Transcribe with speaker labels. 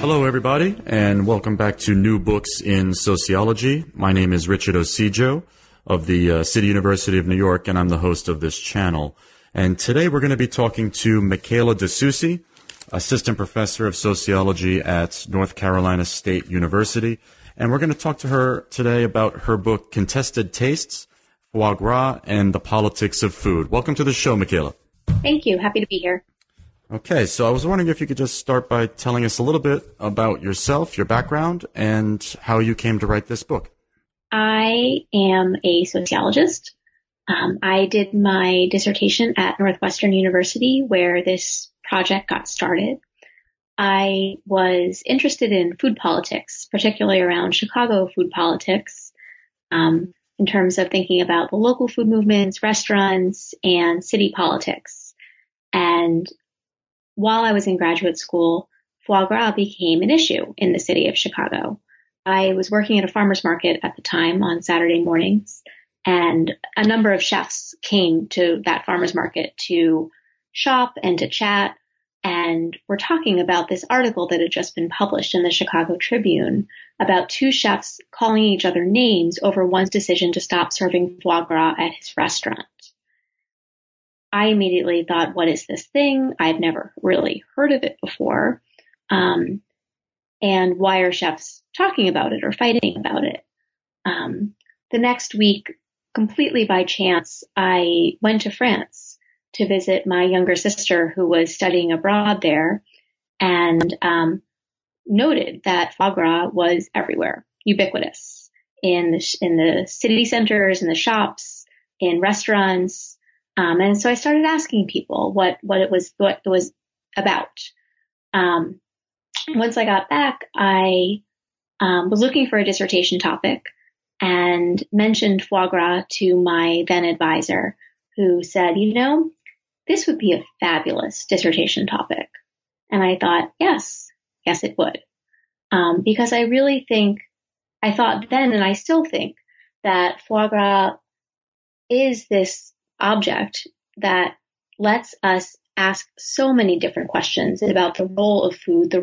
Speaker 1: Hello, everybody, and welcome back to New Books in Sociology. My name is Richard Ocejo of the uh, City University of New York, and I'm the host of this channel. And today we're going to be talking to Michaela DeSoucey, Assistant Professor of Sociology at North Carolina State University. And we're going to talk to her today about her book, Contested Tastes, Foie Gras, and the Politics of Food. Welcome to the show, Michaela.
Speaker 2: Thank you. Happy to be here.
Speaker 1: Okay, so I was wondering if you could just start by telling us a little bit about yourself, your background, and how you came to write this book.
Speaker 2: I am a sociologist. Um, I did my dissertation at Northwestern University where this project got started. I was interested in food politics, particularly around Chicago food politics, um, in terms of thinking about the local food movements, restaurants, and city politics. And while I was in graduate school, foie gras became an issue in the city of Chicago. I was working at a farmer's market at the time on Saturday mornings, and a number of chefs came to that farmer's market to shop and to chat. And we're talking about this article that had just been published in the Chicago Tribune about two chefs calling each other names over one's decision to stop serving foie gras at his restaurant. I immediately thought, what is this thing? I've never really heard of it before. Um, and why are chefs talking about it or fighting about it? Um, the next week, completely by chance, I went to France to visit my younger sister who was studying abroad there and um, noted that foie gras was everywhere, ubiquitous in the, in the city centers, in the shops, in restaurants, um, and so I started asking people what, what it was, what it was about. Um, once I got back, I um, was looking for a dissertation topic and mentioned foie gras to my then advisor, who said, you know, this would be a fabulous dissertation topic. And I thought, yes, yes, it would. Um, because I really think, I thought then, and I still think that foie gras is this object that lets us ask so many different questions about the role of food, the